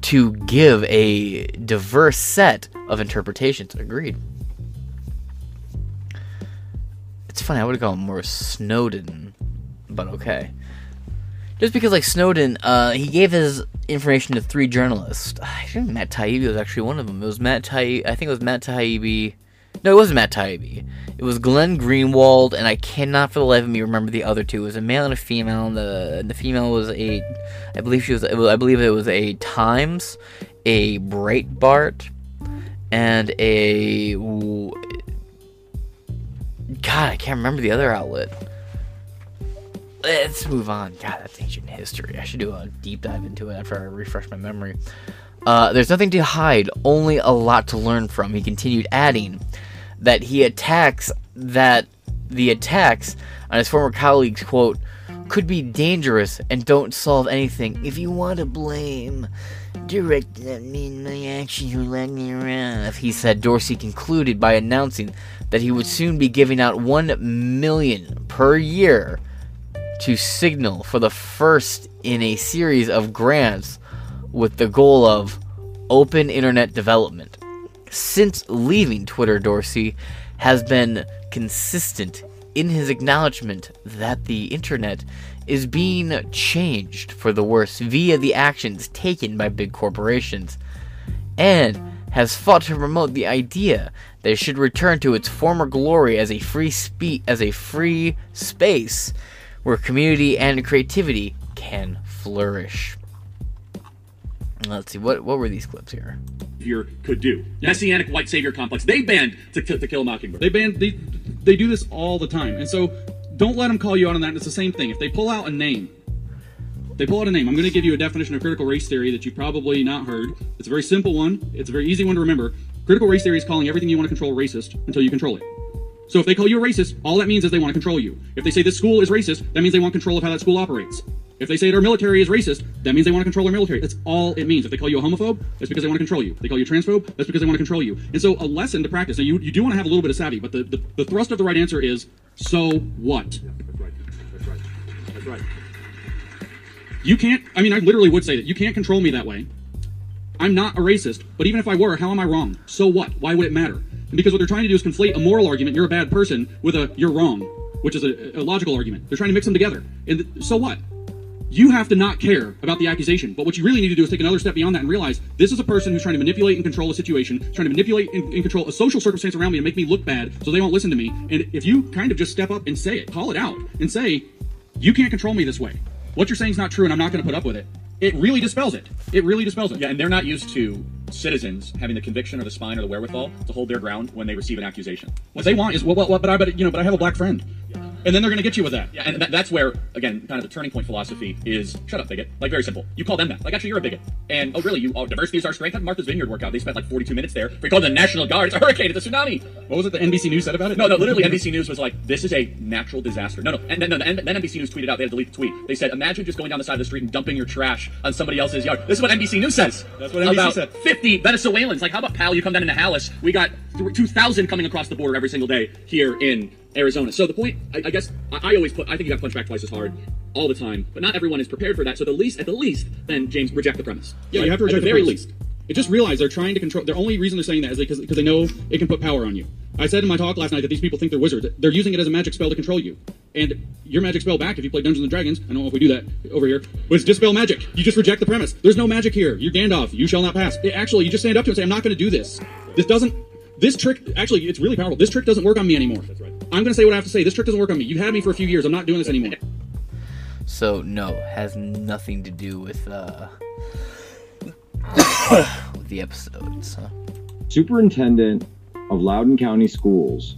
to give a diverse set of interpretations. Agreed. It's funny, I would have gone more Snowden, but okay. Just because, like Snowden, uh, he gave his information to three journalists. I think Matt Taibbi was actually one of them. It was Matt Taibbi. I think it was Matt Taibbi. No, it wasn't Matt Taibbi. It was Glenn Greenwald, and I cannot for the life of me remember the other two. It was a male and a female, and the the female was a, I believe she was, was I believe it was a Times, a Breitbart, and a God, I can't remember the other outlet. Let's move on. God, that's ancient history. I should do a deep dive into it after I refresh my memory. Uh, there's nothing to hide, only a lot to learn from. He continued adding that he attacks that the attacks on his former colleagues, quote, could be dangerous and don't solve anything. If you want to blame, direct that mean my actions will let me around. He said Dorsey concluded by announcing that he would soon be giving out one million per year to Signal for the first in a series of grants with the goal of open internet development. Since leaving Twitter, Dorsey has been consistent in his acknowledgement that the internet is being changed for the worse via the actions taken by big corporations, and has fought to promote the idea that it should return to its former glory as a free spe- as a free space where community and creativity can flourish. Let's see what what were these clips here. Here could do messianic white savior complex. They banned to, to, to kill a mockingbird. They banned they they do this all the time, and so don't let them call you out on that. It's the same thing. If they pull out a name, they pull out a name. I'm going to give you a definition of critical race theory that you probably not heard. It's a very simple one. It's a very easy one to remember. Critical race theory is calling everything you want to control racist until you control it. So if they call you a racist, all that means is they want to control you. If they say this school is racist, that means they want control of how that school operates. If they say their military is racist, that means they want to control their military. That's all it means. If they call you a homophobe, that's because they want to control you. If they call you a transphobe, that's because they want to control you. And so a lesson to practice. Now you, you do want to have a little bit of savvy, but the, the, the thrust of the right answer is so what? That's right. That's right. That's right. You can't, I mean, I literally would say that. You can't control me that way. I'm not a racist, but even if I were, how am I wrong? So what? Why would it matter? And because what they're trying to do is conflate a moral argument, you're a bad person, with a you're wrong, which is a, a logical argument. They're trying to mix them together. And th- so what? You have to not care about the accusation, but what you really need to do is take another step beyond that and realize this is a person who's trying to manipulate and control a situation, trying to manipulate and, and control a social circumstance around me and make me look bad so they won't listen to me. And if you kind of just step up and say it, call it out, and say, you can't control me this way. What you're saying is not true, and I'm not going to put up with it. It really dispels it. It really dispels it. Yeah, and they're not used to citizens having the conviction or the spine or the wherewithal to hold their ground when they receive an accusation. What they want is well, well, well but I but you know, but I have a black friend, and then they're going to get you with that. Yeah, and that, that's where, again, kind of the turning point philosophy is shut up, bigot. Like, very simple. You call them that. Like, actually, you're a bigot. And, oh, really? You, oh, diversity is our strength? Did Martha's Vineyard work out? They spent like 42 minutes there. We call the National Guard, it's a hurricane, it's a tsunami. What was it the NBC News said about it? No, no, literally, NBC News was like, this is a natural disaster. No, no, and then, no, then NBC News tweeted out, they had to delete the tweet. They said, imagine just going down the side of the street and dumping your trash on somebody else's yard. This is what NBC News says. That's what NBC about said. 50 Venezuelans. Like, how about, pal, you come down into Hallis? We got 2,000 coming across the border every single day here in Arizona. So the point, I, I guess, I, I always put, I think you got punched back twice as hard all the time, but not everyone is prepared for that. So the least, at the least, then James, reject the premise. Yeah, Right? you have to At reject the the very premise. least. It just realize they're trying to control. The only reason they're saying that is because because they know it can put power on you. I said in my talk last night that these people think they're wizards. They're using it as a magic spell to control you. And your magic spell back, if you play Dungeons and Dragons, I don't know if we do that over here, it's dispel magic. You just reject the premise. There's no magic here. You're Gandalf. You shall not pass. It- actually, you just stand up to it and say, I'm not going to do this. This doesn't. This trick, actually, it's really powerful. This trick doesn't work on me anymore. That's right. I'm going to say what I have to say. This trick doesn't work on me. You've had me for a few years. I'm not doing this anymore. So no, has nothing to do with uh with the episodes. Huh? superintendent of Loudoun County Schools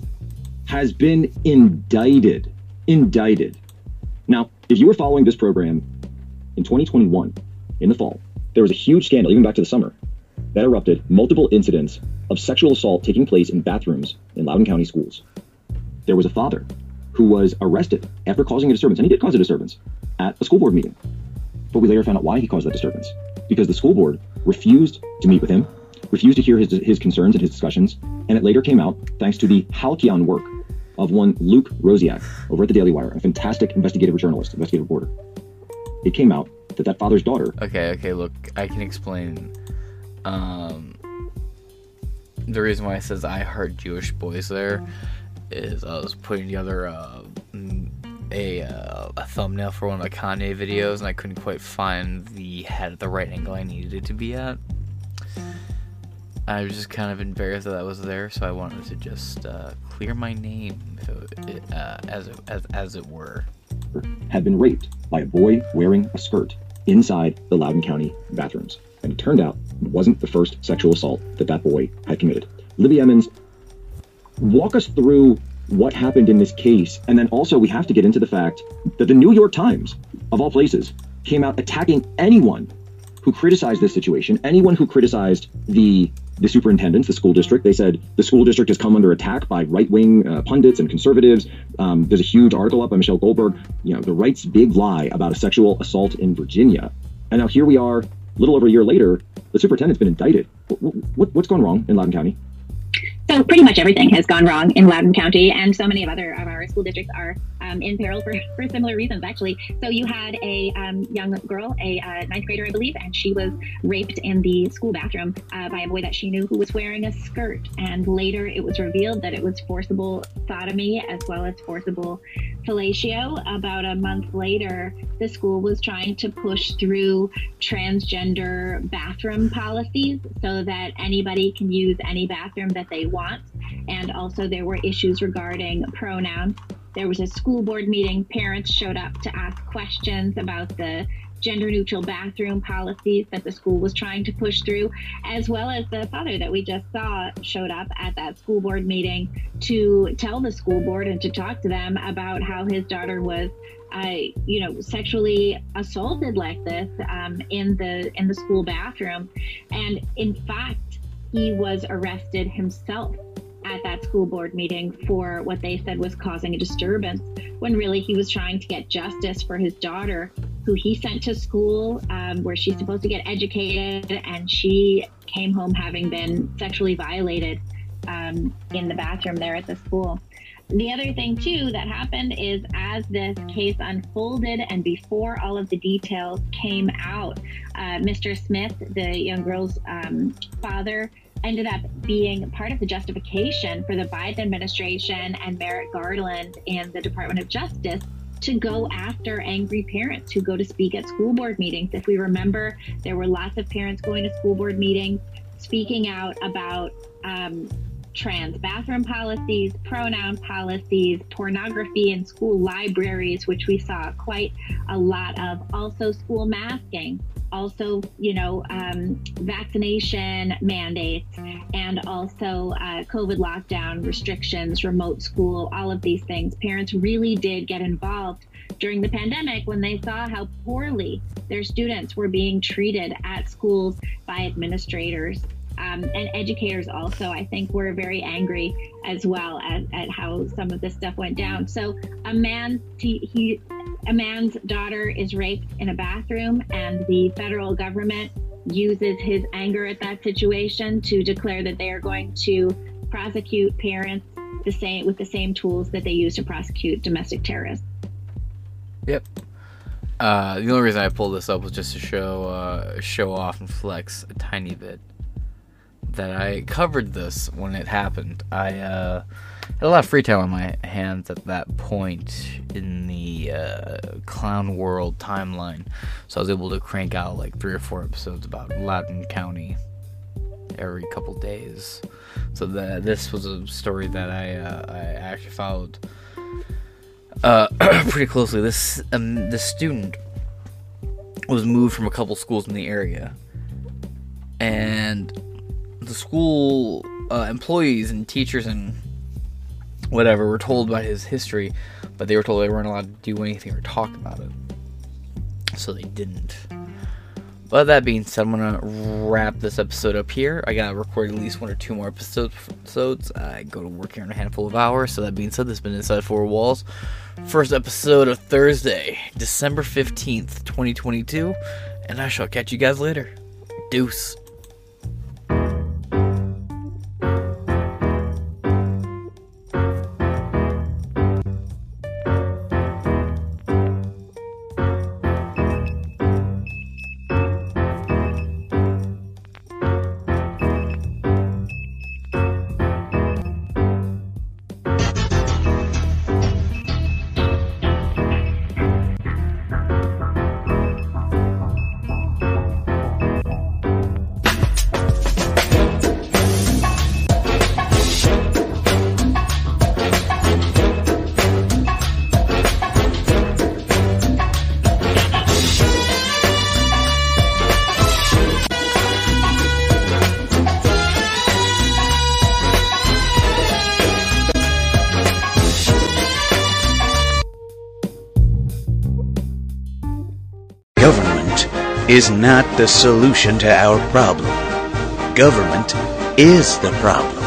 has been indicted. Indicted. Now, if you were following this program in 2021, in the fall, there was a huge scandal, even back to the summer, that erupted multiple incidents of sexual assault taking place in bathrooms in Loudoun County schools. There was a father who was arrested after causing a disturbance, and he did cause a disturbance at a school board meeting. But we later found out why he caused that disturbance. Because the school board refused to meet with him, refused to hear his, his concerns and his discussions, and it later came out, thanks to the halcyon work of one Luke Rosiak over at the Daily Wire, a fantastic investigative journalist, investigative reporter. It came out that that father's daughter Okay, okay, look, I can explain um the reason why it says I heart Jewish boys there is I was putting together uh, mm, a uh, a thumbnail for one of my Kanye videos and I couldn't quite find the head at the right angle I needed it to be at. I was just kind of embarrassed that that was there, so I wanted to just uh, clear my name, it, uh, as, it, as as it were. had been raped by a boy wearing a skirt inside the Loudoun County bathrooms. And it turned out wasn't the first sexual assault that that boy had committed. Libby Emmons, walk us through what happened in this case. And then also, we have to get into the fact that the New York Times, of all places, came out attacking anyone who criticized this situation, anyone who criticized the the superintendents, the school district. They said the school district has come under attack by right wing uh, pundits and conservatives. Um, there's a huge article up by Michelle Goldberg. You know, the right's big lie about a sexual assault in Virginia. And now here we are, little over a year later. The superintendent's been indicted. What, what, what's gone wrong in Loudoun County? So pretty much everything has gone wrong in Loudoun County, and so many of other of our school districts are um, in peril for, for similar reasons, actually. So you had a um, young girl, a uh, ninth grader, I believe, and she was raped in the school bathroom uh, by a boy that she knew who was wearing a skirt. And later, it was revealed that it was forcible sodomy as well as forcible fellatio. About a month later, the school was trying to push through transgender bathroom policies so that anybody can use any bathroom that they want. And also, there were issues regarding pronouns. There was a school board meeting. Parents showed up to ask questions about the gender neutral bathroom policies that the school was trying to push through, as well as the father that we just saw showed up at that school board meeting to tell the school board and to talk to them about how his daughter was. Uh, you know, sexually assaulted like this um, in the in the school bathroom, and in fact, he was arrested himself at that school board meeting for what they said was causing a disturbance when really he was trying to get justice for his daughter who he sent to school um, where she's supposed to get educated and she came home having been sexually violated um, in the bathroom there at the school. The other thing too that happened is as this case unfolded and before all of the details came out uh, mr smith the young girl's um, father ended up being part of the justification for the Biden administration and Merrick Garland and the Department of Justice to go after angry parents who go to speak at school board meetings. If we remember, there were lots of parents going to school board meetings speaking out about um, trans bathroom policies, pronoun policies, pornography in school libraries, which we saw quite a lot of, also school masking also, you know, um, vaccination mandates and also uh, COVID lockdown restrictions, remote school, all of these things. Parents really did get involved during the pandemic when they saw how poorly their students were being treated at schools by administrators. Um, and educators also, I think, were very angry as well at, at how some of this stuff went down. So a man, he, a man's daughter is raped in a bathroom, and the federal government uses his anger at that situation to declare that they are going to prosecute parents the same with the same tools that they use to prosecute domestic terrorists. Yep. Uh, the only reason I pulled this up was just to show uh, show off and flex a tiny bit that I covered this when it happened. I uh, had a lot of free time on my hands at that point in the uh, Clown World timeline, so I was able to crank out like three or four episodes about Loudoun County every couple days. So the, this was a story that I uh, I actually followed uh, pretty closely. This um, this student was moved from a couple schools in the area, and the school uh, employees and teachers and whatever were told about his history, but they were told they weren't allowed to do anything or talk about it. So they didn't. But that being said, I'm gonna wrap this episode up here. I gotta record at least one or two more episodes. episodes. I go to work here in a handful of hours. So that being said, this has been Inside Four Walls. First episode of Thursday, December 15th, 2022. And I shall catch you guys later. Deuce. Is not the solution to our problem. Government is the problem.